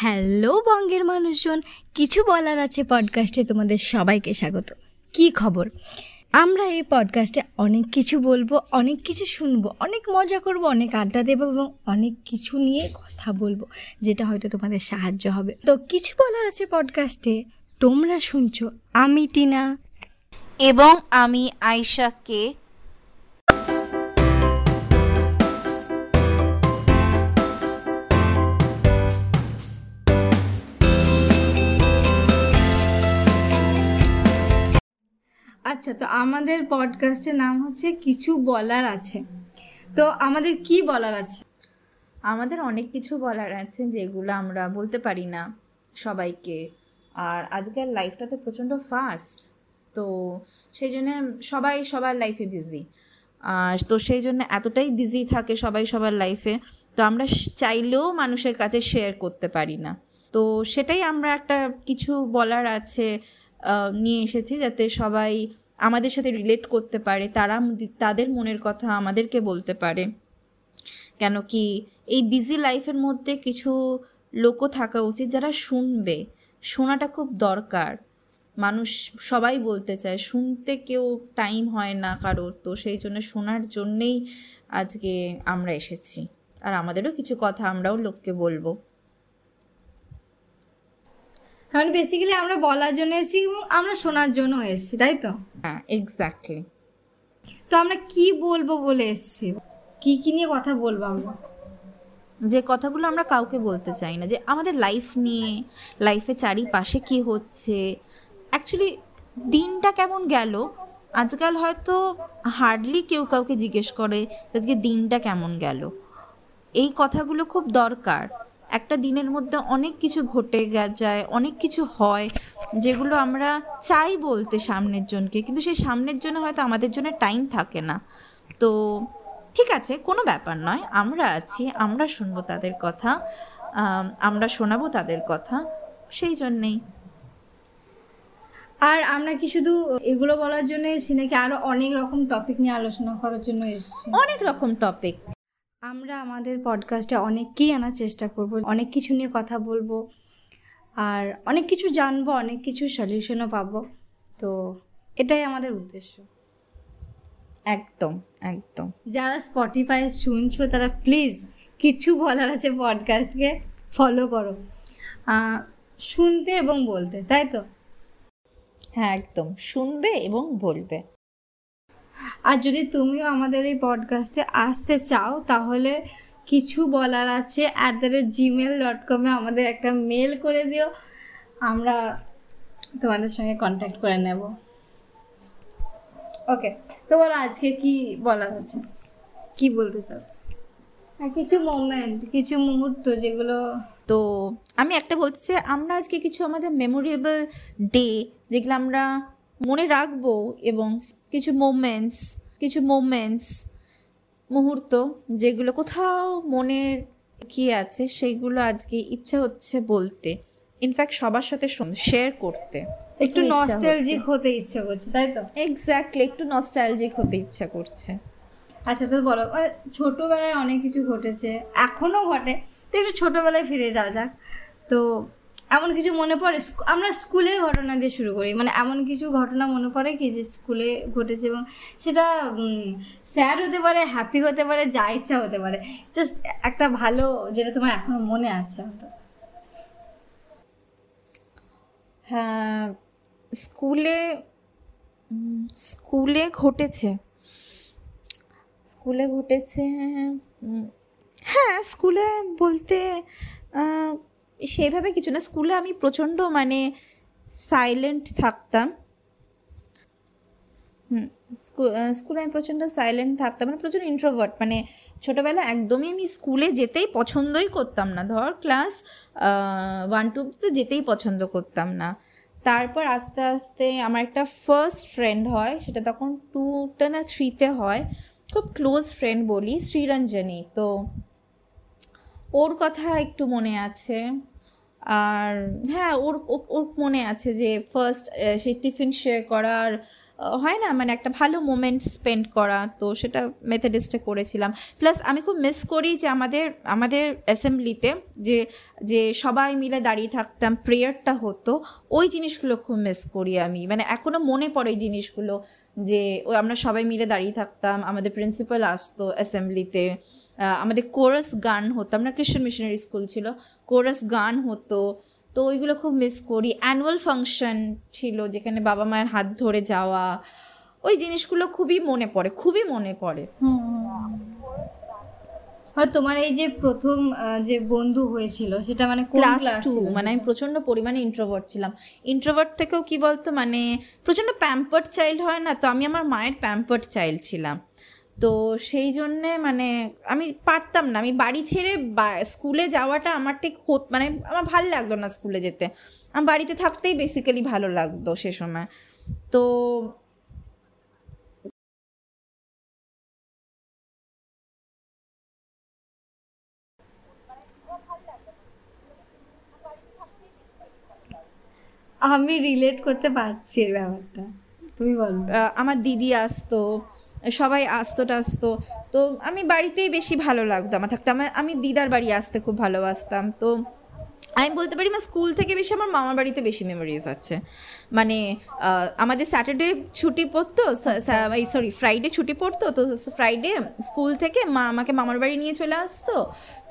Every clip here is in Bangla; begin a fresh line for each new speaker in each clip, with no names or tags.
হ্যালো বঙ্গের মানুষজন, কিছু বলার আছে পডকাস্টে তোমাদের সবাইকে স্বাগত। কি খবর? আমরা এই পডকাস্টে অনেক কিছু বলব, অনেক কিছু শুনব, অনেক মজা করব, অনেক আড্ডা দেবো এবং অনেক কিছু নিয়ে কথা বলব, যেটা হয়তো তোমাদের সাহায্য হবে। তো কিছু বলার আছে পডকাস্টে তোমরা শুনছো, আমি টিনা।
এবং আমি আয়শাকে
আচ্ছা তো আমাদের পডকাস্টের নাম হচ্ছে কিছু বলার আছে। তো আমাদের কি বলার আছে?
আমাদের অনেক কিছু বলার আছে যেগুলো আমরা বলতে পারি না সবাইকে। আর আজকাল লাইফটা তো প্রচণ্ড ফাস্ট তো সেই জন্যে সবাই সবার লাইফে বিজি আর তো সেই জন্য এতটাই বিজি থাকে সবাই সবার লাইফে তো আমরা চাইলেও মানুষের কাছে শেয়ার করতে পারি না। তো সেটাই আমরা একটা কিছু বলার আছে নিয়ে এসেছি যাতে সবাই আমাদের সাথে রিলেট করতে পারে, তারা তাদের মনের কথা আমাদেরকে বলতে পারে। কেন কি এই বিজি লাইফের মধ্যে কিছু লোকও থাকা উচিত যারা শুনবে। শোনাটা খুব দরকার। মানুষ সবাই বলতে চায়, শুনতে কেউ টাইম হয় না কারোর। তো সেই জন্য শোনার জন্যেই আজকে আমরা এসেছি। আর আমাদেরও কিছু কথা আমরাও লোককে বলব।
মানে বেসিক্যালি আমরা বলার জন্য এসেছি এবং আমরা শোনার জন্য এসেছি তাই তো?
হ্যাঁ এক্স্যাক্টলি
তো আমরা কি বলব বলে এসেছি? কি কি নিয়ে কথা বলব আমরা?
যে কথাগুলো আমরা কাউকে বলতে চাই না যে আমাদের লাইফ নিয়ে লাইফে চারিপাশে কি হচ্ছে? অ্যাকচুয়ালি দিনটা কেমন গেল? আজকাল হয়তো হার্ডলি কেউ কাউকে জিজ্ঞেস করে আজকে দিনটা কেমন গেল। এই কথাগুলো খুব দরকার। একটা দিনের মধ্যে অনেক কিছু ঘটে যায় অনেক কিছু হয় যেগুলো আমরা চাই বলতে সামনের জনকে কিন্তু সেই সামনের জন্য হয়তো আমাদের জন্য টাইম থাকে না। তো ঠিক আছে কোনো ব্যাপার নয় আমরা আছি আমরা শুনব তাদের কথা আমরা শোনাবো তাদের কথা সেই জন্যেই।
আর আমরা কি শুধু এগুলো বলার জন্য এসেছি নাকি আরও অনেক রকম টপিক নিয়ে আলোচনা করার জন্য এসেছি?
অনেক রকম টপিক
আমরা আমাদের পডকাস্টে অনেককেই আনার চেষ্টা করব অনেক কিছু নিয়ে কথা বলব আর অনেক কিছু জানব অনেক কিছু সলিউশনও পাবো। তো এটাই আমাদের উদ্দেশ্য।
একদম একদম।
যারা স্পটিফাই শুনছো তারা প্লিজ কিছু বলার আছে পডকাস্টকে ফলো করো। শুনতে এবং বলতে তাই তো?
হ্যাঁ একদম। শুনবে এবং বলবে।
আর যদি তুমিও আমাদের এই পডকাস্টে আসতে চাও, তাহলে কিছু বলার আছে at the rate Gmail dot কমে আমাদের একটা মেল করে দিও, আমরা তোমাদের সঙ্গে কন্ট্যাক্ট করে নেব। ওকে তো বলো আজকে কি বলার আছে কি বলতে চাও? কিছু মোমেন্ট কিছু মুহূর্ত যেগুলো
তো আমি একটা বলতে চাই, আমরা আজকে কিছু আমাদের মেমোরেবল ডে যেগুলো আমরা মনে রাখব এবং কিছু মোমেন্টস কিছু মোমেন্টস মুহূর্ত যেগুলো কোথাও মনের কি আছে সেইগুলো আজকে ইচ্ছা হচ্ছে বলতে ইনফ্যাক্ট সবার সাথে শেয়ার করতে।
একটু নস্টালজিক হতে ইচ্ছে করছে তাই তো?
এক্স্যাক্টলি একটু নস্টালজিক হতে ইচ্ছা করছে।
আচ্ছা তো বলো মানে ছোটোবেলায় অনেক কিছু ঘটেছে এখনও ঘটে তো একটু ছোটোবেলায় ফিরে যাওয়া যাক। তো এমন কিছু মনে পড়ে? আমরা স্কুলের ঘটনা দিয়ে শুরু করি। মানে এমন কিছু ঘটনা মনে পড়ে কি যে স্কুলে ঘটেছে এবং সেটা স্যার হতে পারে, হ্যাপি হতে পারে, যা ইচ্ছা হতে পারে। জাস্ট একটা ভালো যেটা তোমার এখনও মনে আছে
হ্যাঁ স্কুলে স্কুলে ঘটেছে। স্কুলে ঘটেছে হ্যাঁ স্কুলে বলতে সেইভাবে কিছু না। স্কুলে আমি প্রচণ্ড মানে সাইলেন্ট থাকতাম। হুম, স্কু- স্কুলে আমি প্রচণ্ড সাইলেন্ট থাকতাম। মানে প্রচণ্ড ইন্ট্রোভার্ট মানে ছোটোবেলা একদমই আমি স্কুলে যেতেই পছন্দই করতাম না। ধর ক্লাস ওয়ান টু তো যেতেই পছন্দ করতাম না। তারপর আস্তে আস্তে আমার একটা ফার্স্ট ফ্রেন্ড হয়, সেটা তখন টুটা না থ্রিতে হয়। খুব ক্লোজ ফ্রেন্ড বলি, শ্রীরঞ্জনী। তো ওর কথা একটু মনে আছে। আর হ্যাঁ ওর ওর মনে আছে যে ফার্স্ট সেই টিফিন শেয়ার করার হয় না? মানে একটা ভালো মোমেন্ট স্পেন্ড করা, তো সেটা মেথডিস্টে করেছিলাম। প্লাস আমি খুব মিস করি যে আমাদের আমাদের অ্যাসেম্বলিতে যে যে সবাই মিলে দাঁড়িয়ে থাকতাম প্রেয়ারটা হতো, ওই জিনিসগুলো খুব মিস করি আমি। মানে এখনও মনে পড়ে এই জিনিসগুলো যে ওই আমরা সবাই মিলে দাঁড়িয়ে থাকতাম, আমাদের প্রিন্সিপাল আসতো অ্যাসেম্বলিতে আমাদের কোরাস গান হতো। আমরা খ্রিশ্চান মিশনারি স্কুল ছিল কোরাস গান হতো তো ওইগুলো খুব মিস করি। অ্যানুয়াল ফাংশন ছিল যেখানে বাবা মায়ের হাত ধরে যাওয়া ওই জিনিসগুলো খুবই মনে পড়ে খুবই মনে পড়ে।
হয় তোমার এই যে প্রথম যে বন্ধু হয়েছিল সেটা মানে
ক্লাস টু মানে আমি প্রচণ্ড পরিমাণে ইন্ট্রোভার্ট ছিলাম। ইন্ট্রোভার্ট থেকেও কি বলতো মানে প্রচণ্ড প্যাম্পার্ড চাইল্ড হয় না তো আমি আমার মায়ের প্যাম্পার্ড চাইল্ড ছিলাম। তো সেই জন্যে মানে আমি পারতাম না। আমি বাড়ি ছেড়ে স্কুলে যাওয়াটা আমার ঠিক হত মানে আমার ভালো লাগতো না স্কুলে যেতে। আমার বাড়িতে থাকতেই বেসিক্যালি ভালো লাগতো সে সময়। তো
আমি রিলেট করতে পারছি এর ব্যাপারটা। তুমি বলো।
আমার দিদি আসতো। সবাই আসতো টাসতো। তো আমি বাড়িতেই বেশি ভালো লাগতো আমার থাকতে। আমার আমি দিদার বাড়ি আসতে খুব ভালোবাসতাম। তো আমি বলতে পারি, আমার স্কুল থেকে বেশি আমার মামার বাড়িতে বেশি মেমোরিজ আছে। মানে আমাদের স্যাটারডে ছুটি পড়তো সরি ফ্রাইডে ছুটি পড়তো, তো ফ্রাইডে স্কুল থেকে মা আমাকে মামার বাড়ি নিয়ে চলে আসতো।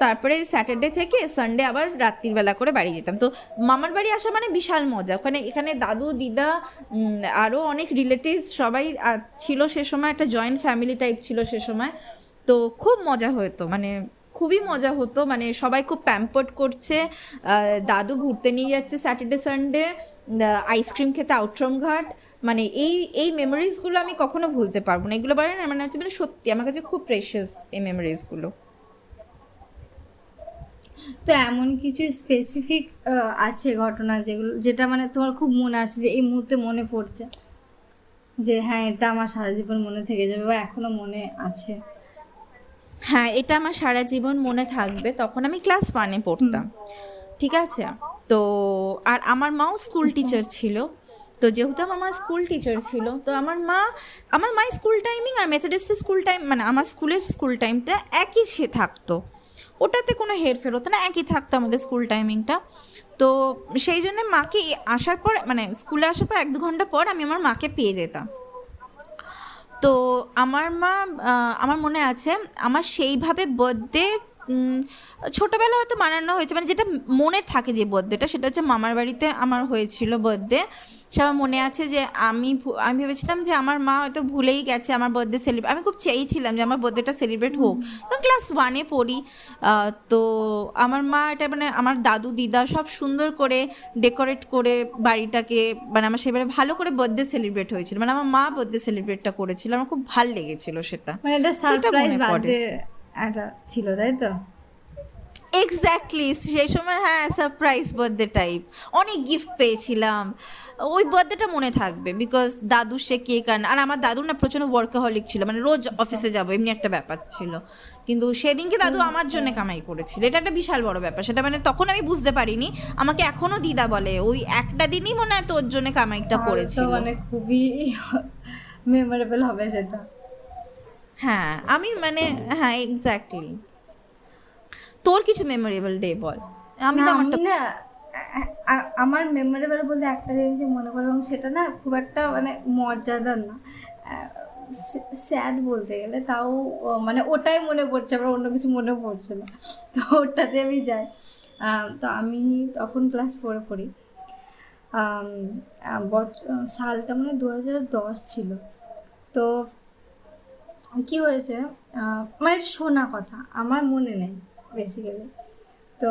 তারপরে স্যাটারডে থেকে সানডে আবার রাত্রির বেলা করে বাড়ি যেতাম। তো মামার বাড়ি আসা মানে বিশাল মজা। ওখানে, এখানে দাদু, দিদা আরও অনেক রিলেটিভস সবাই ছিল সে সময়, একটা জয়েন্ট ফ্যামিলি টাইপ ছিল সে সময়। তো খুব মজা হতো মানে খুবই মজা হতো। মানে সবাই খুব প্যাম্পার্ড করছে। দাদু ঘুরতে নিয়ে যাচ্ছে স্যাটারডে সানডে আইসক্রিম খেতে আউট্রম ঘাট। মানে এই এই মেমোরিজগুলো আমি কখনো ভুলতে পারব না। এগুলো বলে না মানে হচ্ছে মানে সত্যি আমার কাছে খুব প্রেশাস এই মেমোরিজগুলো
তো এমন কিছু স্পেসিফিক আছে ঘটনা যেগুলো, যেটা মানে তোমার খুব মনে আছে যে এই মুহূর্তে মনে পড়ছে? যে হ্যাঁ এটা আমার সারা জীবন মনে থেকে যাবে বা এখনও মনে আছে।
হ্যাঁ এটা আমার সারা জীবন মনে থাকবে। তখন আমি ক্লাস ওয়ানে পড়তাম। ঠিক আছে? তো আর আমার মাও স্কুল টিচার ছিল। তো যেহেতু আমার মা স্কুল টিচার ছিল তো আমার মা আমার মায়ের স্কুল টাইমিং আর মেথডিস্টের স্কুল টাইম মানে আমার স্কুলের স্কুল টাইমটা একই সে থাকতো। ওটাতে কোনো হেরফের হতো না একই থাকতো আমাদের স্কুল টাইমিংটা তো সেই জন্য মাকে আসার পর মানে স্কুলে আসার পর এক দু ঘণ্টা পর আমি আমার মাকে পেয়ে যেতাম। তো আমার মা আমার মনে আছে, আমার সেইভাবে বার্থডে ছোটোবেলা হয়তো মানানো হয়েছে মানে যেটা মনে থাকে যে বার্থডেটা সেটা হচ্ছে মামার বাড়িতে আমার হয়েছিল বার্থডে সে আমার মনে আছে যে আমি আমি ভেবেছিলাম যে আমার মা হয়তো ভুলেই গেছে আমার বার্থডে সেলিব্রেট আমি খুব চেয়েছিলাম যে আমার বার্থডেটা সেলিব্রেট হোক। তখন ক্লাস ওয়ানে পড়ি। তো আমার মা এটা মানে আমার দাদু দিদা সব সুন্দর করে ডেকোরেট করে বাড়িটাকে মানে আমার সেবারে ভালো করে বার্থডে সেলিব্রেট হয়েছিল। মানে আমার মা বার্থডে সেলিব্রেটটা করেছিল। আমার খুব ভালো লেগেছিল সেটা।
মানে সারপ্রাইজ বার্থডে একটা ছিল তাই তো?
এক্স্যাক্টলি সেই সময় হ্যাঁ সারপ্রাইজ বার্থডে টাইপ অনেক গিফট পেয়েছিলাম। ওই বার্থডেটা মনে থাকবে বিকজ দাদু সে কেক আন আর আমার দাদু না প্রচণ্ড ওয়ার্কাহলিক ছিল। মানে রোজ অফিসে যাব এমনি একটা ব্যাপার ছিল। কিন্তু সেদিনকে দাদু আমার জন্য কামাই করেছিল। এটা একটা বিশাল বড় ব্যাপার। সেটা মানে তখন আমি বুঝতে পারিনি। আমাকে এখনও দিদা বলে ওই একটা দিনই মনে হয় তোর জন্য কামাইটা করেছিল।
মানে খুবই মেমোরেবল হবে সেটা।
হ্যাঁ আমি মানে হ্যাঁ এক্স্যাক্টলি তোর কিছু মেমোরেবল ডে বল। আমি তো আমারটা
না আমার মেমোরেবল বলতে একটা জিনিস মনে পড়ে এবং সেটা না খুব একটা মানে মজাদার না। স্যাড বলতে গেলে তাও মানে ওটাই মনে পড়ছে আমার অন্য কিছু মনে পড়ছে না। তো ওটাতে আমি যাই। তো আমি তখন ক্লাস ফোরে পড়ি। সালটা মানে দু হাজার দশ ছিল। তো কি হয়েছে মানে শোনা কথা আমার মনে নেই। বেসিক্যালি তো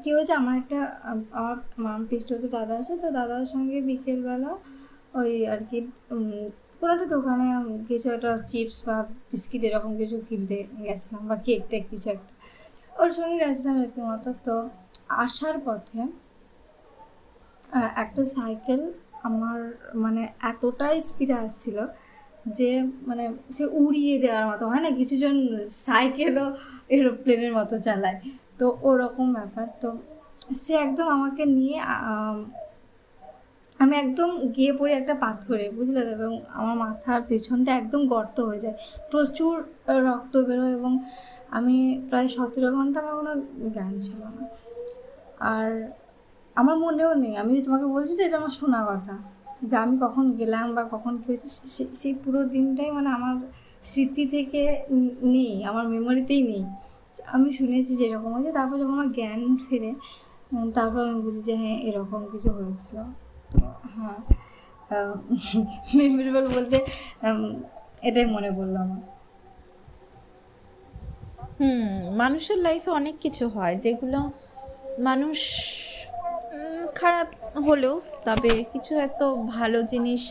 কি হয়েছে? আমার একটা আম, আমার মাম পিস্টোতে দাদা আছে তো দাদার সঙ্গে বিকেলবেলা ওই আর কি কোনো একটা দোকানে কিছু একটা চিপস বা বিস্কিট এরকম কিছু কিনতে গেছিলাম বা কেক টেক কিছু একটা। ওর সঙ্গে গেছিলাম রীতিমতো তো আসার পথে একটা সাইকেল আমার মানে এতটাই স্পিডে আসছিল যে মানে সে উড়িয়ে দেওয়ার মতো, হয় না? কিছুজন সাইকেলও এরোপ্লেনের মতো চালায়। তো ওরকম ব্যাপার। তো সে একদম আমাকে নিয়ে আমি একদম গিয়ে পড়ি একটা পাথরে, বুঝলে? তো এবং আমার মাথার পেছনটা একদম গর্ত হয়ে যায়। প্রচুর রক্ত বেরোয় এবং আমি প্রায় সতেরো ঘণ্টা আমার কোনো জ্ঞান ছিল না। আর আমার মনেও নেই। আমি তোমাকে বলছি যে, এটা আমার শোনা কথা। যে আমি কখন গেলাম বা কখন কী হয়েছে সেই পুরো দিনটাই মানে আমার স্মৃতি থেকে নেই, আমার মেমোরিতেই নেই। আমি শুনেছি যে এরকম হয়েছে, তারপর যখন আমার জ্ঞান ফেরে তারপর আমি বুঝি যে হ্যাঁ এরকম কিছু হয়েছিল। হ্যাঁ মেমোরেবল বলতে এটাই মনে পড়ল আমার।
হুম, মানুষের লাইফে অনেক কিছু হয়, যেগুলো মানুষ খারাপ হলেও তবে কিছু এত ভালো জিনিস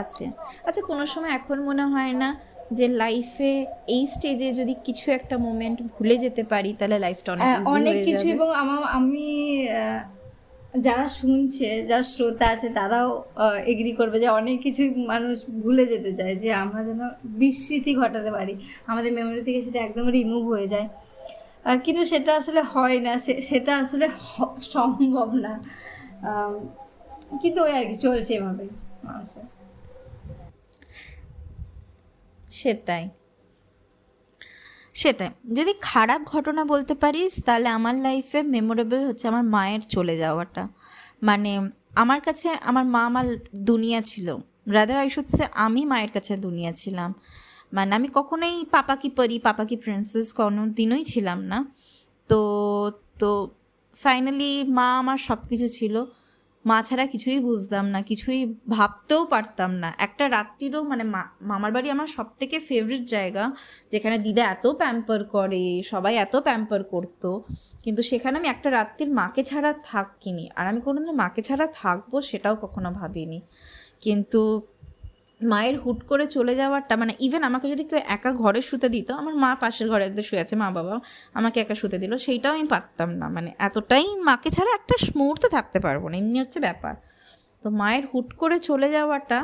আছে। আচ্ছা কোনো সময় এখন মনে হয় না যে লাইফে এই স্টেজে যদি কিছু একটা মোমেন্ট ভুলে যেতে পারি তাহলে লাইফটা অনেক
হ্যাঁ, অনেক কিছু এবং আমার আমি যারা শুনছে যারা শ্রোতা আছে তারাও এগ্রি করবে যে অনেক কিছুই মানুষ ভুলে যেতে চায় যে আমরা যেন বিস্মৃতি ঘটাতে পারি। আমাদের মেমোরি থেকে সেটা একদম রিমুভ হয়ে যায়। কিন্তু সেটা আসলে হয় না। সেটা আসলে সম্ভব না। কিন্তু ওই আর কি, চলছে এভাবে মানুষের।
সেটাই। সেটাই। যদি খারাপ ঘটনা বলতে পারিস, তাহলে আমার লাইফে মেমোরেবল হচ্ছে আমার মায়ের চলে যাওয়াটা। মানে আমার কাছে, আমার মা আমার দুনিয়া ছিল। রাদার আই সে আমি মায়ের কাছে দুনিয়া ছিলাম। মানে আমি কখনোই পাপা কি পরি পাপা কি প্রিন্সেস কোনো দিনই ছিলাম না। তো তো ফাইনালি মা আমার সব কিছু ছিল। মা ছাড়া কিছুই বুঝতাম না, কিছুই ভাবতেও পারতাম না। একটা রাত্রিরও মানে মা, মামার বাড়ি আমার সব থেকে ফেভারিট জায়গা, যেখানে দিদা এত প্যাম্পার করে, সবাই এত প্যাম্পার করতো। কিন্তু সেখানে আমি একটা রাত্রির মাকে ছাড়া থাকিনি। আর আমি কোনোদিন মাকে ছাড়া থাকব সেটাও কখনো ভাবিনি। কিন্তু মায়ের হুট করে চলে যাওয়াটা মানে ইভেন আমাকে যদি কেউ একা ঘরে শুতে দিত আমার মা পাশের ঘরে শুয়ে আছে মা বাবা আমাকে একা শুতে দিল সেইটাও আমি পারতাম না। মানে এতটাই মাকে ছাড়া একটা মুহূর্তে থাকতে পারব না এমনি হচ্ছে ব্যাপার। তো মায়ের হুট করে চলে যাওয়াটা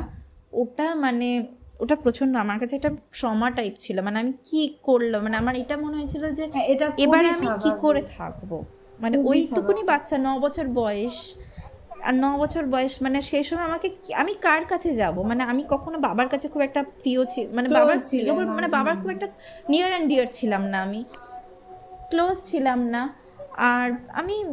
ওটা মানে ওটা প্রচণ্ড আমার কাছে একটা ট্রমা টাইপ ছিল। মানে আমি কি করলাম মানে আমার এটা মনে হয়েছিল যে
হ্যাঁ, এটা
এবার আমি কি করে থাকব? মানে ওইটুকুনি বাচ্চা ন বছর বয়স আর ন বছর বয়স মানে সেই সময় আমাকে আমি কার কাছে যাব? মানে আমি কখনো বাবার কাছে খুব একটা প্রিয় ছিল মানে বাবার মানে বাবার খুব একটা নিয়ার অ্যান্ড ডিয়ার ছিলাম না আমি। ক্লোজ ছিলাম না। আর আমি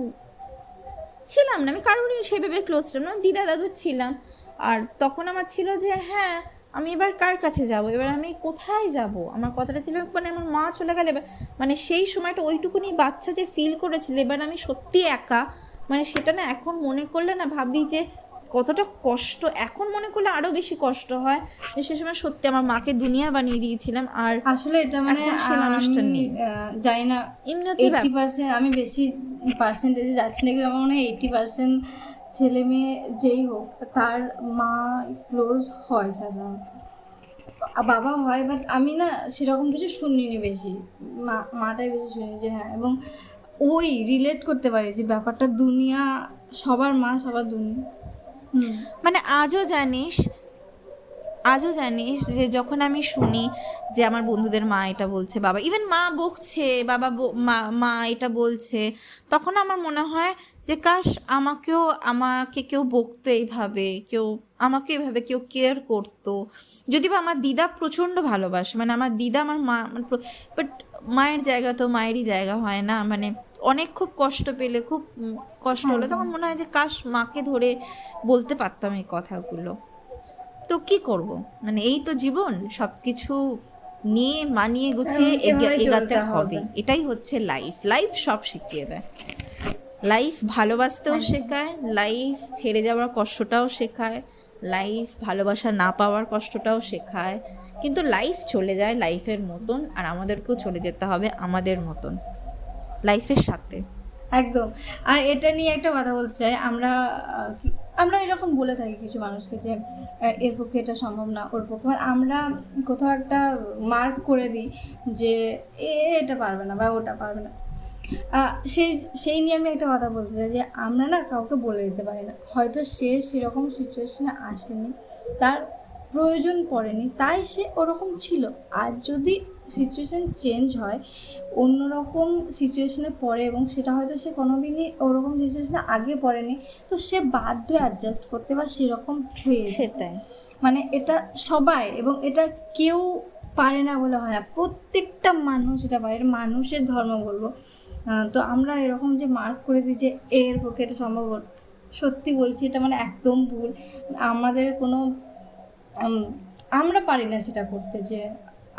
ছিলাম না আমি কারোরই সেভাবে ক্লোজ ছিলাম না দিদা দাদু ছিলাম। আর তখন আমার ছিল যে হ্যাঁ আমি এবার কার কাছে যাব? এবার আমি কোথায় যাব? আমার কথাটা ছিল মানে আমার মা চলে গেলে এবার মানে সেই সময়টা ওইটুকুনি বাচ্চা যে ফিল করেছিল এবার আমি সত্যি একা মানে সেটা না এখন মনে করলে না ভাবি যে কতটা কষ্ট এখন মনে করলে আরও বেশি কষ্ট হয় সে সময় সত্যি আমার মাকে দুনিয়া বানিয়ে দিয়েছিলাম আর
আসলে এটা মানে
মানুষটা নেই।
জানি না
এমনি
এইটটি পার্সেন্ট আমি বেশি পার্সেন্টেজে যাচ্ছি না কিন্তু আমার মনে হয় এইটটি পার্সেন্ট ছেলে মেয়ে যেই হোক তার মা ক্লোজ হয় সাধারণত বাবা হয় বাট আমি না সেরকম কিছু শুনিনি বেশি মা মাটাই বেশি শুনি যে হ্যাঁ এবং ওই রিলেট করতে পারি যে ব্যাপারটা দুনিয়া, সবার মা, সবার দুনিয়া
মানে আজও জানিস আজও জানিস যে যখন আমি শুনি যে আমার বন্ধুদের মা এটা বলছে, বাবা ইভেন মা বকছে, বাবা মা মা এটা বলছে, তখন আমার মনে হয় যে কাশ আমাকেও, আমাকে কেউ বকতো এইভাবে, কেউ, আমাকে এভাবে কেউ কেয়ার করতো। যদি বা আমার দিদা প্রচণ্ড ভালোবাসে মানে আমার দিদা, আমার মা বাট মায়ের জায়গা তো মায়েরই জায়গা হয় না মানে অনেক খুব কষ্ট পেলে খুব কষ্ট হলে তখন মনে হয় যে কাশ মাকে ধরে বলতে পারতাম এই কথাগুলো। তো কি করব? মানে এই তো জীবন সব কিছু নিয়ে মানিয়ে গুছিয়ে
হ্যাঁ,
এগাতে হবে।
হবে।
এটাই হচ্ছে লাইফ লাইফ সব শিখিয়ে দেয়। লাইফ ভালোবাসতেও শেখায় লাইফ ছেড়ে যাওয়ার কষ্টটাও শেখায় লাইফ ভালোবাসা না পাওয়ার কষ্টটাও শেখায়। কিন্তু লাইফ চলে যায় লাইফের মতন আর আমাদেরকেও চলে যেতে হবে আমাদের মতন। লাইফের সাথে।
একদম। আর এটা নিয়ে একটা কথা বলতে চাই, আমরা আমরা এরকম বলে থাকি কিছু মানুষকে যে এর পক্ষে এটা সম্ভব না, ওর পক্ষে। মানে আমরা কোথাও একটা মার্ক করে দিই যে, এ এটা পারবে না বা ওটা পারবে না। সেই সেই নিয়ে আমি একটা কথা বলতে চাই যে, আমরা না কাউকে বলে দিতে পারি না। হয়তো সে সেরকম সিচুয়েশনে আসেনি, তার প্রয়োজন পড়েনি, তাই সে ওরকম ছিল। আর যদি সিচুয়েশন চেঞ্জ হয় অন্যরকম সিচুয়েশানে পড়ে এবং সেটা হয়তো সে কোনোদিনই ওরকম সিচুয়েশানে আগে পড়েনি তো সে বাধ্য অ্যাডজাস্ট করতে বা সেরকম হয়ে
সেটাই।
মানে এটা সবাই এবং এটা কেউ পারে না বলে হয় না প্রত্যেকটা মানুষ এটা পারে এটা মানুষের ধর্ম বলব। তো আমরা এরকম যে মার্ক করে দিই যে এর পক্ষে এটা সম্ভব সত্যি বলছি এটা মানে একদম ভুল। আমাদের কোনো আমরা পারি না সেটা করতে যে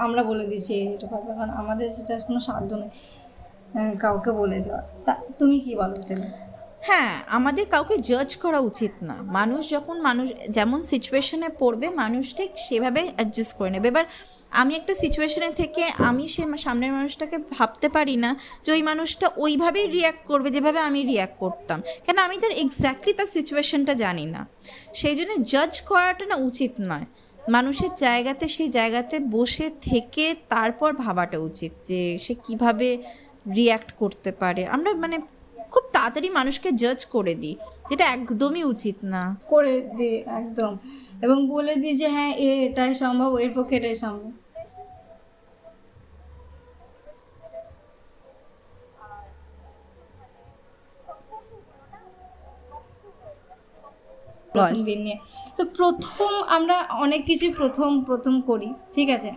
আমরা বলে দিচ্ছি এটা পারবে কারণ আমাদের সেটা কোনো সাধ্য নেই কাউকে বলে দেওয়া তা তুমি কি বলো এটা
হ্যাঁ আমাদের কাউকে জাজ করা উচিত না। মানুষ যখন মানুষ, যেমন সিচুয়েশনে পড়বে, মানুষ ঠিক সেভাবে অ্যাডজাস্ট করে নেবে। এবার আমি একটা সিচুয়েশনে থেকে আমি সে সামনের মানুষটাকে ভাবতে পারি না যে ওই মানুষটা ওইভাবেই রিয়্যাক্ট করবে যেভাবে আমি রিয়্যাক্ট করতাম। কেন আমি তার এক্স্যাক্টলি তার সিচুয়েশনটা জানি না। সেই জন্য জাজ করাটা না উচিত নয়। মানুষের জায়গাতে সেই জায়গাতে বসে থেকে তারপর ভাবাটা উচিত যে সে কীভাবে রিয়্যাক্ট করতে পারে। আমরা মানে খুব তাড়াতাড়ি মানুষকে জাজ করে দিই, যেটা একদমই উচিত না।
করে দিই, একদম। এবং বলে দিই যে হ্যাঁ এটাই সম্ভব, এর পক্ষে এটাই সম্ভব। প্রথম দিন নিয়ে। তো প্রথম আমরা অনেক কিছু প্রথম প্রথম করি ঠিক আছে?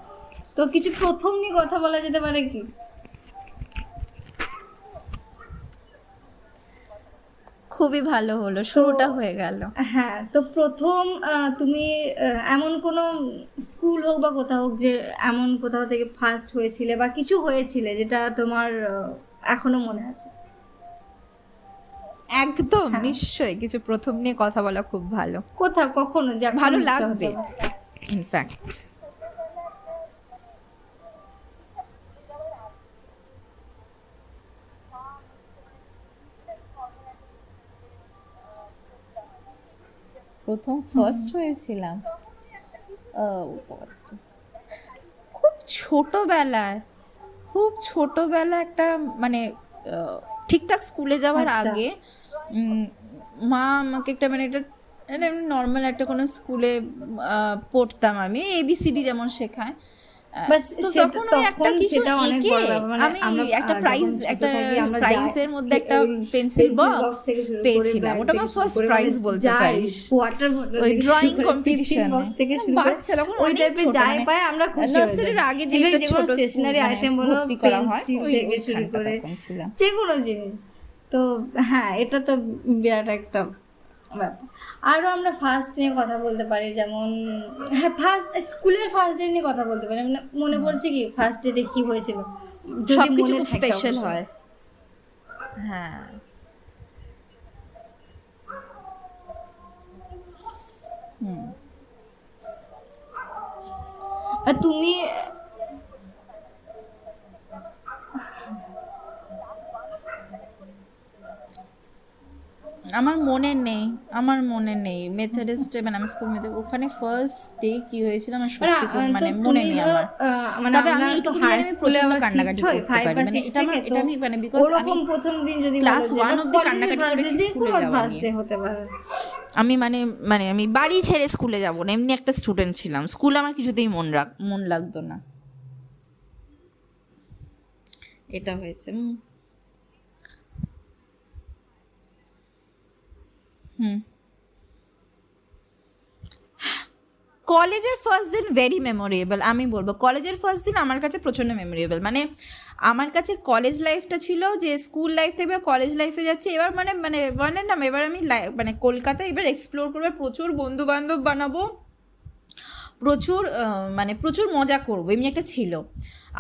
তো কিছু প্রথম নিয়ে কথা বলা যেতে পারে কি?
খুবই ভালো হলো শুরুটা হয়ে গেল।
হ্যাঁ তো প্রথম আহ, তুমি এমন কোনো স্কুল হোক বা কোথাও হোক যে এমন কোথাও থেকে ফার্স্ট হয়েছিলে বা কিছু হয়েছিলে যেটা তোমার এখনও মনে আছে?
একদম নিশ্চয়ই। কিছু প্রথম নিয়ে কথা বলা খুব ভালো।
কোথাও কখনো যে
ভালো লাগবে। ইনফ্যাক্ট প্রথম ফার্স্ট হয়েছিলাম। খুব ছোটবেলায় খুব ছোটবেলা একটা মানে ঠিকঠাক স্কুলে যাওয়ার
আচ্ছা।
আগে মা আমাকে একটা মানে একটা নর্মাল একটা কোনো স্কুলে পড়তাম আমি এবিসিডি যেমন শেখায়।
মানে
আমি একটা প্রাইজ একটা প্রাইজের মধ্যে একটা পেন্সিল বক্স পেয়েছিলাম ওটা আমার ফার্স্ট প্রাইজ
মানে
বলতে পারিস ওই ড্রয়িং কম্পিটিশন
থেকে শুরু
বাচ্চা তখন
ওই
অনেক
যাই
মানে
পায় আমরা খুশি
নার্সারির আগে যে
যেগুলো
ছোট
স্টেশনারি
স্কুল
আইটেম
মানে
বলো
ভর্তি করা
পেন্সিল থেকে শুরু করে
তখন
যে কোনো জিনিস। তো হ্যাঁ এটা তো বিরাট একটা ব্যাপার। আরও আমরা ফার্স্ট নিয়ে কথা বলতে পারি যেমন হ্যাঁ ফার্স্ট স্কুলের ফার্স্ট ডে নিয়ে কথা বলতে পারি। মানে মনে পড়ছে কি ফার্স্ট ডেতে কি হয়েছিল? যদি
সবকিছু খুব স্পেশাল হয়। হ্যাঁ। হুম।
আর তুমি
আমার মনে নেই আমার মনে নেই। মেথডিস্টে মানে আমি স্কুল মেথড ওখানে ফার্স্ট ডে কি হয়েছিল আমার
মানে,
সত্যি মানে মনে নেই আমার।
মানে
তবে আমি
তো
এইটুকু
হাই স্কুলে আবার
কান্নাকাটি করতে পারি। মানে এটা আমার এটা আমি মানে বিকজ আমি
ওরকম প্রথম দিন যদি যে
one
বা
অবধি কান্নাকাটি করেছি, স্কুলে
ফার্স্ট ডে হতে পারে।
আমি মানে মানে আমি বাড়ি ছেড়ে স্কুলে যাব না এমনি একটা স্টুডেন্ট ছিলাম। স্কুল আমার কিছুতেই মন রাখ মন লাগতো না। এটা হয়েছে হুম হুম কলেজের ফার্স্ট দিন ভেরি মেমোরেবল আমি বলব। কলেজের ফার্স্ট দিন আমার কাছে প্রচণ্ড মেমোরেবল মানে আমার কাছে কলেজ লাইফটা ছিল যে স্কুল লাইফ থেকে কলেজ লাইফে যাচ্ছে। এবার মানে মানে বলেন না, এবার আমি মানে কলকাতায় এবার এক্সপ্লোর করব, প্রচুর বন্ধু বান্ধব বানাবো, প্রচুর মানে প্রচুর মজা করব, এমনি একটা ছিল।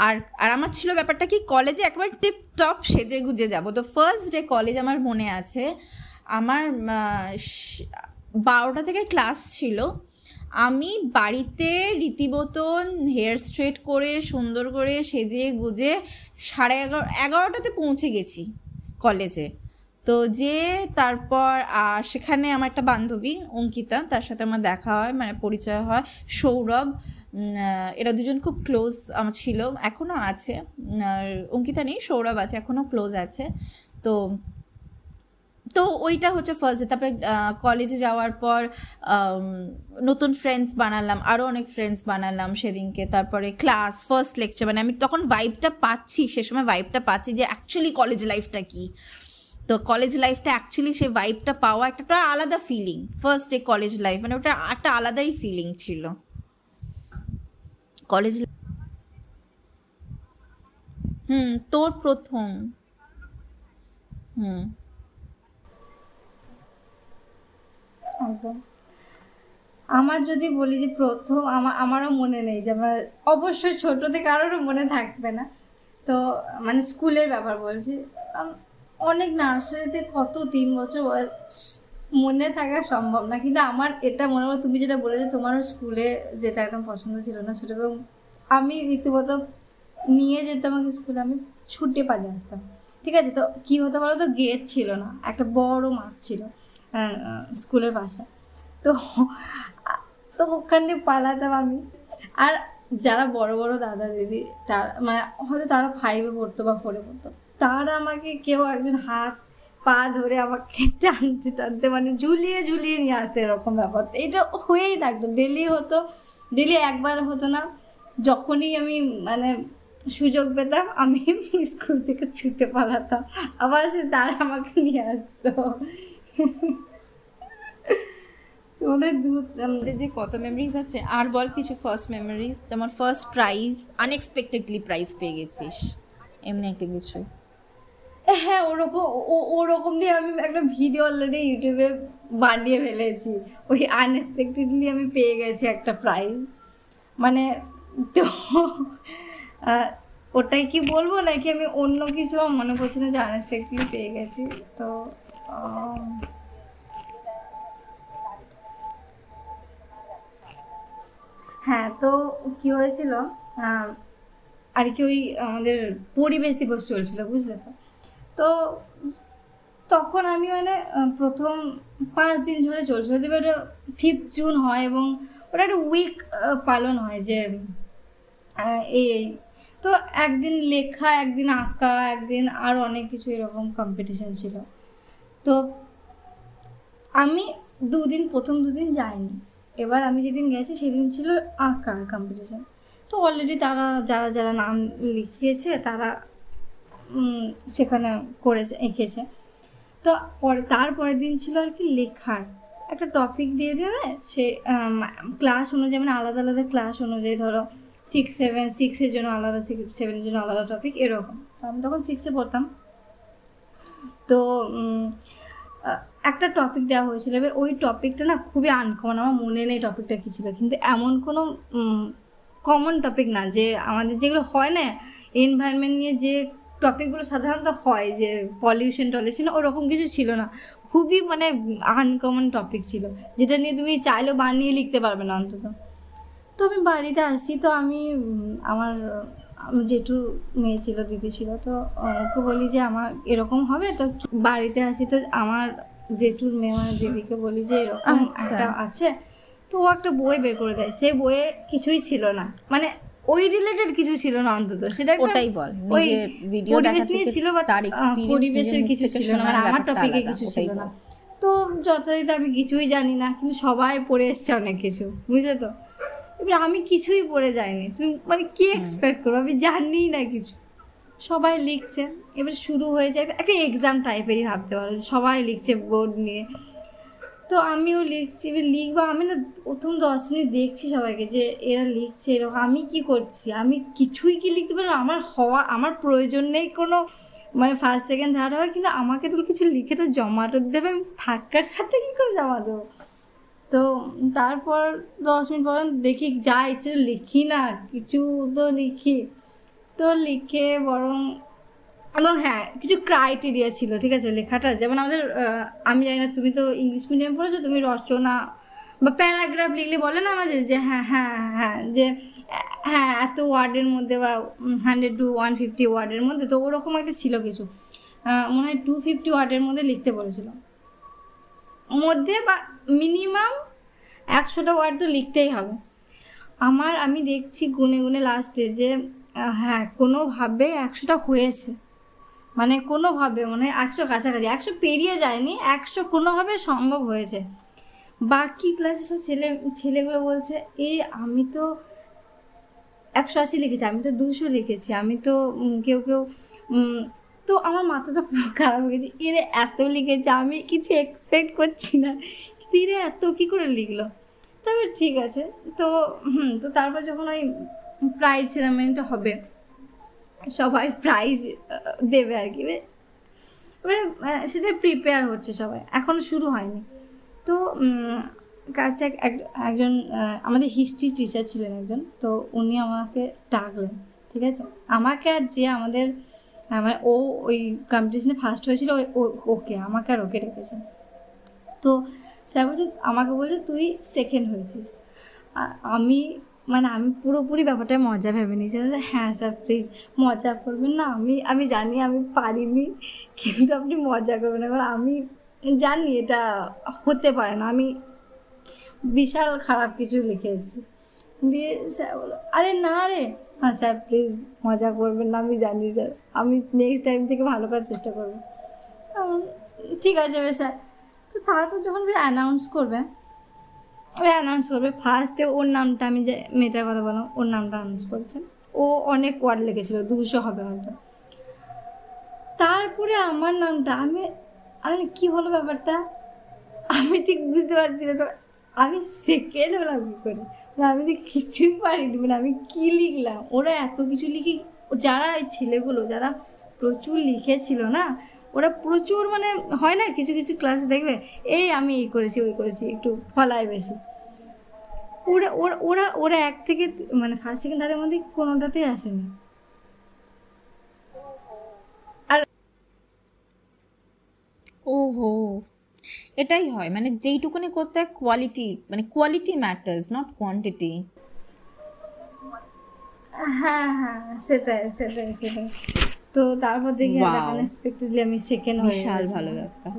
আর আর আমার ছিল ব্যাপারটা কি, কলেজে একবার টিপ টপ সেজে গুজে যাব। তো ফার্স্ট ডে কলেজ আমার মনে আছে আমার বারোটা থেকে ক্লাস ছিল। আমি বাড়িতে রীতিমতন হেয়ার স্ট্রেট করে, সুন্দর করে সেজে গুজে সাড়ে এগারো, এগারোটাতে পৌঁছে গেছি কলেজে। তো যে তারপর সেখানে আমার একটা বান্ধবী, অঙ্কিতা, তার সাথে আমার দেখা হয় মানে পরিচয় হয়, সৌরভ। এরা দুজন খুব ক্লোজ আমার ছিল এখনও আছে। অঙ্কিতা নেই, সৌরভ আছে এখনও ক্লোজ আছে। তো তো ওইটা হচ্ছে ফার্স্ট তারপরে কলেজে যাওয়ার পর নতুন ফ্রেন্ডস বানালাম আরও অনেক ফ্রেন্ডস বানালাম সেদিনকে, তারপরে ক্লাস ফার্স্ট লেকচার মানে আমি তখন ভাইবটা পাচ্ছি, সে সময় ভাইবটা পাচ্ছি যে অ্যাকচুয়ালি কলেজ লাইফটা কি। তো কলেজ লাইফটা অ্যাকচুয়ালি সেই ভাইবটা পাওয়া একটা আলাদা feeling first day college life মানে ওটা একটা আলাদাই ফিলিং ছিল। কলেজ হুম, তোর প্রথম। হুম।
একদম। আমার যদি বলি যে প্রথম আমার আমারও মনে নেই যে আমার, অবশ্যই ছোটো থেকে কারোরও মনে থাকবে না। তো মানে স্কুলের ব্যাপার বলছি অনেক নার্সারিতে কত তিন বছর বয়স মনে থাকা সম্ভব না। কিন্তু আমার এটা মনে হয়, তুমি যেটা বলে যে তোমারও স্কুলে যেতে একদম পছন্দ ছিল না ছোটো এবং আমি রীতিমতো নিয়ে যেতাম আমাকে স্কুলে আমি ছুটে পালিয়ে আসতাম। ঠিক আছে? তো কী হতে বলো তো গেট ছিল না, একটা বড় মাঠ ছিল। স্কুলের পাশে তো তো ওখান দিয়ে পালাতাম আমি। আর যারা বড় বড় দাদা দিদি, তার মানে হয়তো তারা ফাইভে পড়তো বা ফোরে পড়তো, তারা আমাকে কেউ একজন হাত পা ধরে আমাকে টানতে টানতে মানে ঝুলিয়ে ঝুলিয়ে নিয়ে আসতে এরকম ব্যাপার। এটা হয়েই থাকতো। ডেলি হতো, ডেলি একবার হতো না। যখনই আমি মানে সুযোগ পেতাম, আমি স্কুল থেকে ছুটে পালাতাম। আবার সে তারা আমাকে নিয়ে আসতো। তো মানে দু,
আমাদের যে কত মেমরিজ আছে, আর বল কিছু ফার্স্ট মেমরিজ যেমন ফার্স্ট প্রাইজ আনএক্সপেক্টেডলি প্রাইজ পেয়ে গেছিস, এমনি একটা কিছু?
হ্যাঁ ওরকম, ও- ওরকম নিয়ে আমি একটা ভিডিও অলরেডি ইউটিউবে বানিয়ে ফেলেছি। ওই আনএক্সপেক্টেডলি আমি পেয়ে গেছি একটা প্রাইজ মানে তো ওটাই কি বলব, নাকি আমি অন্য কিছু মনে করছি না যে আনএক্সপেক্টেডলি পেয়ে গেছি? তো হ্যাঁ তো কি হয়েছিল? আর কি ওই আমাদের পরিবেশ দিবস চলছিল, বুঝলে তো? তো তখন আমি মানে প্রথম পাঁচ দিন ধরে চলছিল। তবে ওটা ফিফথ জুন হয় এবং ওটা একটা উইক পালন হয় যে এই তো একদিন লেখা, একদিন আঁকা, একদিন আর অনেক কিছু এরকম কম্পিটিশন ছিল। তো আমি দুদিন, প্রথম দুদিন যাইনি। এবার আমি যেদিন গেছি সেদিন ছিল আঁকার কম্পিটিশান তো অলরেডি তারা, যারা যারা নাম লিখিয়েছে তারা সেখানে করেছে, এঁকেছে। তো পরে, তারপরের দিন ছিল আর কি লেখার। একটা টপিক দিয়ে দেবে, সে ক্লাস অনুযায়ী মানে আলাদা আলাদা ক্লাস অনুযায়ী ধরো সিক্স সেভেন সিক্সের জন্য আলাদা সিক্স সেভেনের জন্য আলাদা টপিক এরকম। আমি তখন সিক্সে পড়তাম। তো একটা টপিক দেওয়া হয়েছিল। এবার ওই টপিকটা না খুবই আনকমন আমার মনে নেই টপিকটা কী ছিল। কিন্তু এমন কোনো কমন টপিক না যে আমাদের যেগুলো হয় না এনভায়রনমেন্ট নিয়ে যে টপিকগুলো সাধারণত হয়, যে পলিউশন টলিউশন ওরকম কিছু ছিল না। খুবই মানে আনকমন টপিক ছিল, যেটা নিয়ে তুমি চাইলেও বানিয়ে লিখতে পারবে না অন্তত। তো আমি বাড়িতে আসি, তো আমি আমার জেঠু মেয়ে ছিল, দিদি ছিল, তো ওকে বলি যে আমার এরকম হবে, তো বাড়িতে আসি, তো আমার জেঠুর মেয়ে মানে দিদিকে বলি যে এরকম
আচ্ছা।
একটা আছে তো ও একটা বই বের করে দেয়। সেই বইয়ে কিছুই ছিল না। মানে ওই রিলেটেড কিছু ছিল না অন্তত। সেটা
ওটাই বল
ওই
ভিডিও
পরিবেশ নিয়ে ছিল বা
তার
পরিবেশের কিছু ছিল না। মানে আমার টপিকে কিছু ছিল না। তো যথাযথ আমি কিছুই জানি না কিন্তু সবাই পড়ে এসছে অনেক কিছু বুঝলে তো? এবার আমি কিছুই পড়ে যাইনি। তুমি মানে কি এক্সপেক্ট করব? আমি জানি না কিছু। সবাই লিখছে, এবার শুরু হয়ে যায় একটা এক্সাম টাইপেরই ভাবতে পারো, যে সবাই লিখছে বোর্ড নিয়ে। তো আমিও লিখছি, এবার লিখব, আমি না প্রথম দশ মিনিট দেখছি সবাইকে যে এরা লিখছে এরকম, আমি কি করছি? আমি কিছুই কি লিখতে পারব আমার হওয়া, আমার প্রয়োজন নেই কোনো মানে ফার্স্ট সেকেন্ড থার্ড হওয়ার, কিন্তু আমাকে তো কিছু লিখে তো জমাটো দিতে হবে, আমি থাক্কা খাতে কী করে জমা দেবো তো তারপর দশ মিনিট পর দেখি, যা ইচ্ছে লিখি না, কিছু তো লিখি। তো লিখে বরং, এবং হ্যাঁ কিছু ক্রাইটেরিয়া ছিল, ঠিক আছে, লেখাটা। যেমন আমাদের আমি জানি না, তুমি তো ইংলিশ মিডিয়াম পড়েছো, তুমি রচনা বা প্যারাগ্রাফ লিখলে বলে না আমাদের যে হ্যাঁ হ্যাঁ হ্যাঁ যে হ্যাঁ এত ওয়ার্ডের মধ্যে বা হান্ড্রেড টু ওয়ান ফিফটি ওয়ার্ডের মধ্যে, তো ওরকম একটা ছিল কিছু। মনে হয় টু ফিফটি ওয়ার্ডের মধ্যে লিখতে বলেছিল। মধ্যে বা মিনিমাম একশোটা ওয়ার্ড তো লিখতেই হবে। আমার, আমি দেখছি গুনে গুনে লাস্টে যে হ্যাঁ কোনোভাবে একশোটা হয়েছে। মানে কোনোভাবে মানে একশো কাছাকাছি, একশো পেরিয়ে যায়নি, একশো কোনোভাবে সম্ভব হয়েছে। বাকি ক্লাসে সব ছেলে, ছেলেগুলো বলছে, এ, আমি তো একশো আশি লিখেছি, আমি তো দুশো লিখেছি, আমি তো কেউ কেউ তো আমার মাথাটা পুরো খারাপ হয়ে গেছে। এরে, এত লিখেছে, আমি কিছু এক্সপেক্ট করছি না। কিন্তু এরে, এত কী করে লিখলো? তবে ঠিক আছে, তো, হুম, তো তারপর যখন ওই প্রাইজ সেরামনিটা হবে। সবাই প্রাইজ দেবে আর কি। আহ, সেটা প্রিপেয়ার হচ্ছে সবাই। এখনও শুরু হয়নি। তো কাছে এক- এক- একজন আমাদের হিস্ট্রি টিচার ছিলেন একজন। তো উনি আমাকে ডাকলেন ঠিক আছে? আমাকে আর যে আমাদের মানে ও ওই কম্পিটিশনে ফার্স্ট হয়েছিল ওকে আমাকে আর ওকে রেখেছেন তো স্যার বলছে আমাকে বলছে তুই সেকেন্ড হয়েছিস। আমি মানে আমি পুরোপুরি ব্যাপারটা মজা ভেবে নিয়েছি বলছে, হ্যাঁ স্যার প্লিজ মজা করবেন না আমি আমি জানি আমি পারিনি কিন্তু আপনি মজা করবেন এবার আমি জানি এটা হতে পারে না আমি বিশাল খারাপ কিছু লিখে এসেছি। দিয়ে স্যার বলো আরে না রে। হ্যাঁ স্যার প্লিজ মজা করবেন না আমি জানি স্যার আমি নেক্সট টাইম থেকে ভালো করার চেষ্টা করব। ঠিক আছে স্যার তো তারপর যখন অ্যানাউন্স করবে অ্যানাউন্স করবে। ফার্স্টে ওর নামটা আমি যে মেয়েটার কথা বললাম, ওর নামটা অ্যানাউন্স করেছে। ও অনেক ওয়ার্ড লিখেছিল দুশো হবে হয়তো। তারপরে আমার নামটা, আমি আমি কি হলো ব্যাপারটা? আমি ঠিক বুঝতে পারছি না তো। আমি সেকেন্ড হলাম কী করে? মানে আমি তো কিছুই পারিনি মানে আমি কী লিখলাম? ওরা এত কিছু লিখে, যারা এই ছেলেগুলো, যারা প্রচুর লিখেছিল না ওরা প্রচুর মানে হয় না কিছু কিছু ক্লাসে দেখবে এই আমি এই করেছি ওই করেছি একটু ফলায় বেশি। ওরা ওরা ওরা ওরা এক থেকে মানে ফার্স্ট সেকেন্ড থার্ডের মধ্যে কোনোটাতেই আসেনি।
ওহো এটাই হয় মানে যেইটুকুনি করতে হয় কোয়ালিটি মানে কোয়ালিটি ম্যাটার্স নট কোয়ান্টিটি
হ্যাঁ হ্যাঁ সেটাই সেটাই সেটাই। তো তারপর দেখি
Wow.
আনএক্সপেক্টেডলি আমি সেকেন্ড হয়ে
বিশাল ভালো ব্যাপার।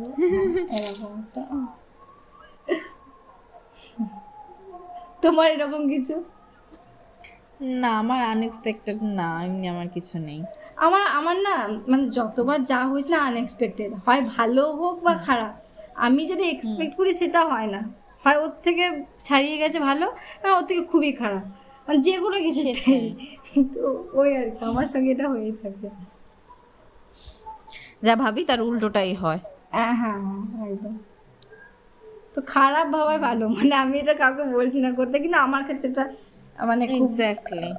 এরকম তোমার এরকম কিছু?
না আমার আনএক্সপেক্টেড না এমনি আমার কিছু নেই।
আমার আমার না মানে যতবার যা হয়েছে না আনএক্সপেক্টেড হয় ভালো হোক বা খারাপ। আমি যেটা এক্সপেক্ট করি সেটা হয় না। হয় ওর থেকে ছাড়িয়ে গেছে ভালো না ওর থেকে খুবই খারাপ। মানে যেগুলো কিছু তো ওই আর কি আমার সঙ্গে এটা হয়েই থাকে।
যা ভাবি তার উল্টোটাই হয়।
হ্যাঁ হ্যাঁ একদম। তো খারাপ ভাবাই ভালো মানে আমি এটা কাউকে বলছি না করতে কিন্তু আমার ক্ষেত্রে এটা মানে
এক্স্যাক্টলি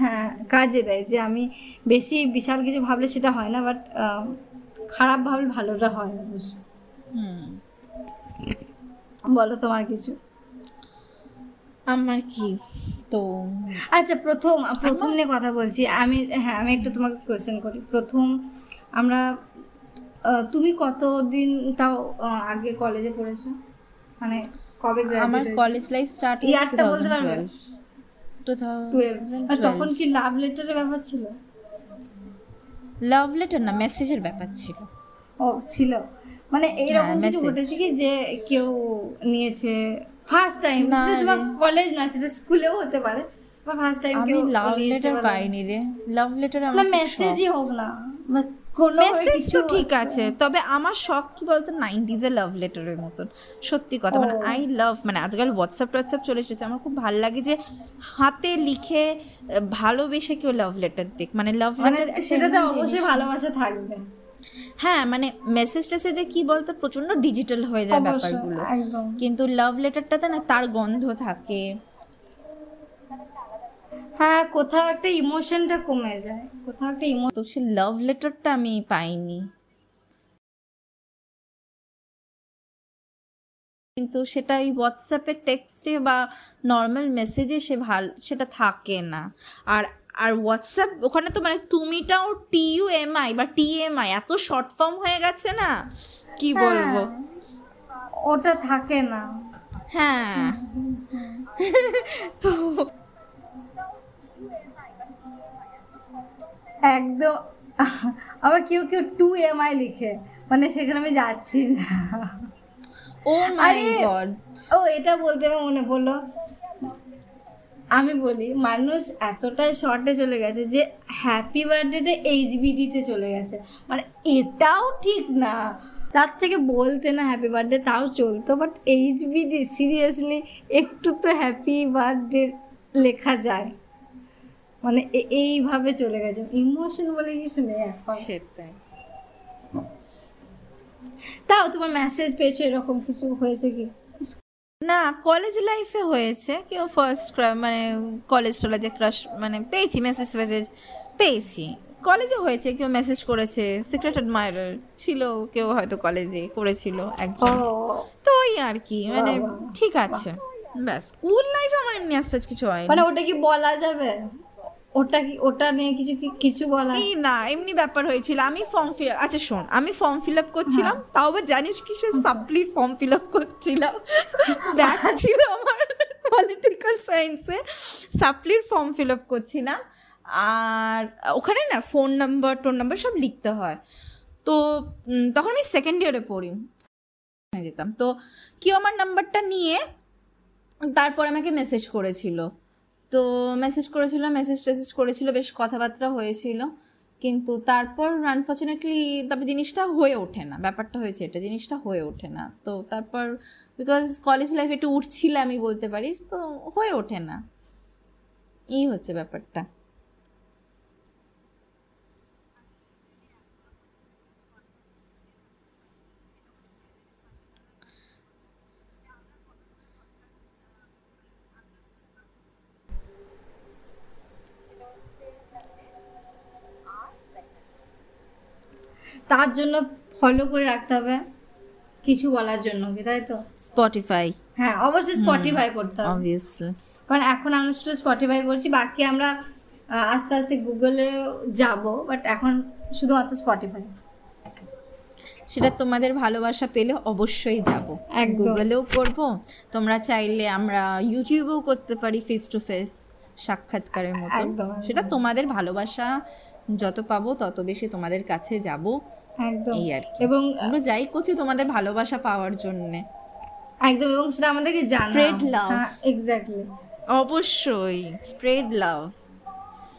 হ্যাঁ কাজে দেয় যে আমি বেশি বিশাল কিছু ভাবলে সেটা হয় না বাট খারাপ ভাবলে ভালোটা হয় অবশ্য।
হুম।
বলো তোমার কিছু।
আমার কি? তো
আচ্ছা প্রথম প্রথম নিয়ে কথা বলছি আমি হ্যাঁ আমি একটু তোমাকে কোয়েশ্চেন করি। প্রথম আমরা তুমি কতদিন তাও আগে কলেজে পড়েছো? মানে কবে
আমার কলেজ লাইফ স্টার্ট
ইয়ারটা বলতে পারবে? তখন কি লাভ লেটারের ব্যাপার ছিল?
লাভ লেটার না মেসেজের ব্যাপার ছিল।
ও ছিল। মানে এইরকম
হ্যাঁ,
কিছু ঘটেছে কি যে কেউ নিয়েছে ফার্স্ট টাইম
না
সেটা তোমার কলেজ না সেটা স্কুলেও হতে পারে। বা ফার্স্ট টাইম
আমি
কেউ
লাভ লেটার পাইনি রে। লাভ লেটার
না
আমার
মেসেজই হোক না। কোনো
মেসেজ তো ঠিক আছে তবে আমার শখ কি বলতো নাইনটিজে লাভ লেটারের মতন। সত্যি কথা মানে আই লাভ মানে আজকাল হোয়াটসঅ্যাপ টোয়াটসঅ্যাপ চলে এসেছে আমার খুব ভালো লাগে যে হাতে লিখে ভালোবেসে কেউ লাভ লেটার দিক মানে লাভ
মানে
লেটার
সেটাতে অবশ্যই ভালোবাসা থাকবে।
হ্যাঁ মানে মেসেজ টেসেজে কি বলতো প্রচণ্ড ডিজিটাল হয়ে যায় ব্যাপারগুলো। কিন্তু লাভ লেটারটাতে না তার গন্ধ থাকে
হ্যাঁ কোথাও একটা ইমোশনটা কমে যায়। কোথাও একটা ইমোশন
তো সে লাভ লেটারটা আমি পাইনি। কিন্তু সেটা ওই হোয়াটসঅ্যাপের টেক্সটে বা নর্মাল মেসেজে সে ভালো সেটা থাকে না। আর আর হোয়াটসঅ্যাপ ওখানে তো মানে তুমিটাও টি ইউ এম আই বা টি এম আই এত শর্ট ফর্ম হয়ে গেছে না? কি বলব?
ওটা থাকে না।
হ্যাঁ। তো
একদম আবার কেউ কেউ টু এম আই লিখে মানে সেখানে আমি যাচ্ছি না।
ও মাই গড
ও এটা বলতে আমার মনে পড়ল। আমি বলি মানুষ এতটাই শর্টে চলে গেছে যে হ্যাপি বার্থডেটা এইচবিডিতে চলে গেছে। মানে এটাও ঠিক না। তার থেকে বলতে না হ্যাপি বার্থডে তাও চলতো বাট এইচবিডি সিরিয়াসলি একটু তো হ্যাপি বার্থডে লেখা যায়। মানে এইভাবে চলে গেছে। ইমোশন বলে কিছু নেই এখন।
সেটাই।
তাও তোমার মেসেজ পেয়েছ এরকম কিছু হয়েছে কি?
না কলেজ লাইফে হয়েছে। কেউ ফার্স্ট মানে কলেজ টলেজে ক্রাশ মানে পেয়েছি মেসেজ ফেসেজ পেয়েছি। কলেজে হয়েছে কেউ মেসেজ করেছে সিক্রেট অ্যাডমায়ারার ছিল কেউ হয়তো কলেজে করেছিল একজন। তো ওই আর কি মানে ঠিক আছে। ব্যাস স্কুল লাইফে আমার এমনি আস্তে কিছু হয়
মানে ওটা কি বলা যাবে? ওটা কি ওটা নিয়ে কিছু কি কিছু বলা?
এই না এমনি ব্যাপার হয়েছিল। আমি ফর্ম ফিল আচ্ছা শোন আমি ফর্ম ফিল আপ করছিলাম তাও আবার জানিস কি সে সাপ্লির ফর্ম ফিল আপ করছিলাম দেখা ছিল আমার পলিটিক্যাল সায়েন্সে সাপ্লির ফর্ম ফিল আপ করছিলাম আর ওখানে না ফোন নাম্বার টোন নাম্বার সব লিখতে হয়। তো তখন আমি সেকেন্ড ইয়ারে পড়ি। যেতাম। তো কেউ আমার নাম্বারটা নিয়ে তারপর আমাকে মেসেজ করেছিল। তো মেসেজ করেছিল মেসেজ টেসেজ করেছিল, বেশ কথাবার্তা হয়েছিল। কিন্তু তারপর আনফর্চুনেটলি তারপর জিনিসটা হয়ে ওঠে না, ব্যাপারটা হয়েছে এটা, জিনিসটা হয়ে ওঠে না। তো তারপর বিকজ কলেজ লাইফে একটু উঠছিল আমি বলতে পারি তো হয়ে ওঠে না। এই হচ্ছে ব্যাপারটা।
তার জন্য ফলো করে রাখতে হবে কিছু বলার জন্য কি তাই তো?
স্পটিফাই
হ্যাঁ অবশ্যই স্পটিফাই করতে হবে।
অবভিয়াসলি
কারণ এখন আমরা শুধু স্পটিফাই করছি বাকি আমরা আস্তে আস্তে গুগলে যাব বাট এখন শুধুমাত্র স্পটিফাই
সেটা তোমাদের ভালোবাসা পেলে অবশ্যই যাব। গুগলেও করব তোমরা চাইলে আমরা ইউটিউবেও করতে পারি ফেস টু ফেস সাক্ষাৎকারের মতো। সেটা তোমাদের ভালোবাসা যত পাবো তত বেশি তোমাদের কাছে যাব।
একদম।
এই আর কি।
এবং
আমরা যাই করছি তোমাদের ভালোবাসা পাওয়ার জন্যে।
একদম এবং সেটা আমাদেরকে জানা
love.
হ্যাঁ এক্স্যাক্টলি
অবশ্যই স্প্রেড লাভ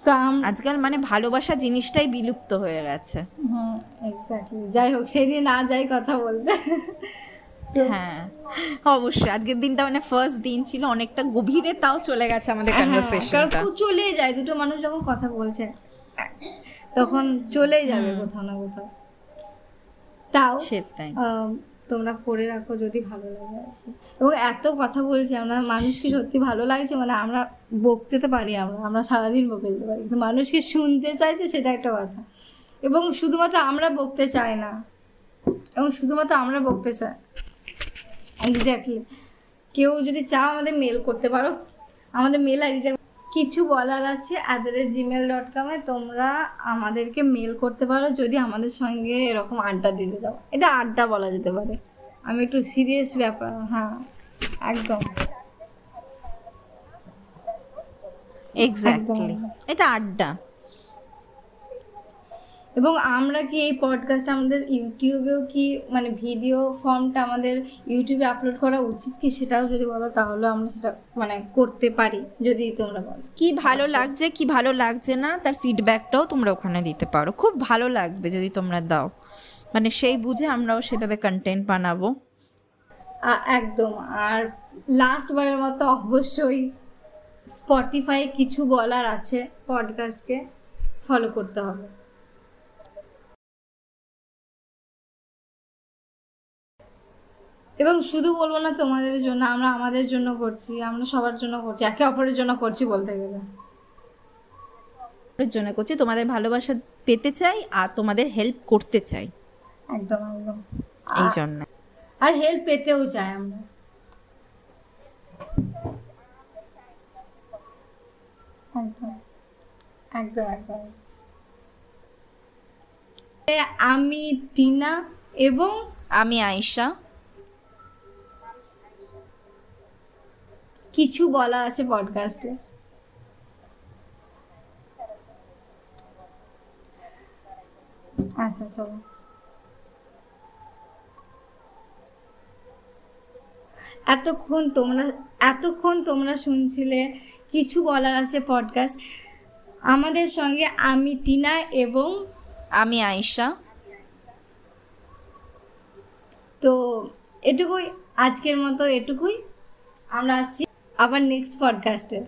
তো
আজকাল মানে ভালোবাসা জিনিসটাই বিলুপ্ত হয়ে গেছে।
হুম এক্স্যাক্টলি যাই হোক সেদিন না যাই কথা বলতে।
হ্যাঁ। অবশ্যই। আজকের দিনটা মানে ফার্স্ট দিন ছিল অনেকটা গভীরে তাও চলে গেছে আমাদের
হ্যাঁ,
কনভারসেশনটা
খুব চলেই যায় দুটো মানুষ যখন কথা বলছে তখন চলেই যাবে কোথাও না কোথাও। তাও
সেটাই।
তোমরা করে রাখো যদি ভালো লাগে এবং এত কথা বলছি আমরা মানুষকে সত্যি ভালো লাগছে মানে আমরা বকতে পারি আমরা আমরা সারাদিন বকে যেতে পারি কিন্তু মানুষকে শুনতে চাইছে সেটা একটা কথা। এবং শুধুমাত্র আমরা বকতে চাই না এবং শুধুমাত্র আমরা বকতে চাই। এক্স্যাক্টলি কেউ যদি চাও আমাদের মেল করতে পারো। আমাদের মেল আইডিটা কিছু বলার আছে অ্যাট জিমেল ডট কমে তোমরা আমাদেরকে মেল করতে পারো যদি আমাদের সঙ্গে এরকম আড্ডা দিতে চাও। এটা আড্ডা বলা যেতে পারে। আমি একটু সিরিয়াস ব্যাপার হ্যাঁ একদম।
এক্স্যাক্টলি এটা আড্ডা।
এবং আমরা কি এই পডকাস্ট আমাদের ইউটিউবেও কি মানে ভিডিও ফর্মটা আমাদের ইউটিউবে আপলোড করা উচিত কি সেটাও যদি বলো তাহলে আমরা সেটা মানে করতে পারি যদি তোমরা বলো।
কি ভালো লাগছে কি ভালো লাগছে না তার ফিডব্যাকটাও তোমরা ওখানে দিতে পারো। খুব ভালো লাগবে যদি তোমরা দাও। মানে সেই বুঝে আমরাও সেভাবে কন্টেন্ট বানাবো।
একদম। আর লাস্ট বারের মতো অবশ্যই স্পটিফাই কিছু বলার আছে পডকাস্টকে ফলো করতে হবে। এবং শুধু বলব না তোমাদের জন্য আমরা আমাদের জন্য করছি আমরা সবার জন্য করছি একে অপরের জন্য করছি বলতে গেলে।
জন্য করছি তোমাদের ভালোবাসা পেতে চাই আর তোমাদের হেল্প করতে চাই।
একদম একদম।
এই জন্য।
আর হেল্প পেতেও চাই আমরা। একদম একদম একদম। আমি টিনা এবং
আমি আয়েশা।
কিছু বলার আছে পডকাস্টে আচ্ছা চলো। এতক্ষণ তোমরা এতক্ষণ তোমরা শুনছিলে কিছু বলার আছে পডকাস্ট আমাদের সঙ্গে আমি টিনা এবং
আমি আয়েশা।
তো এটুকুই আজকের মতো এটুকুই। আমরা আসছি। আবার নেক্সট পডকাস্টে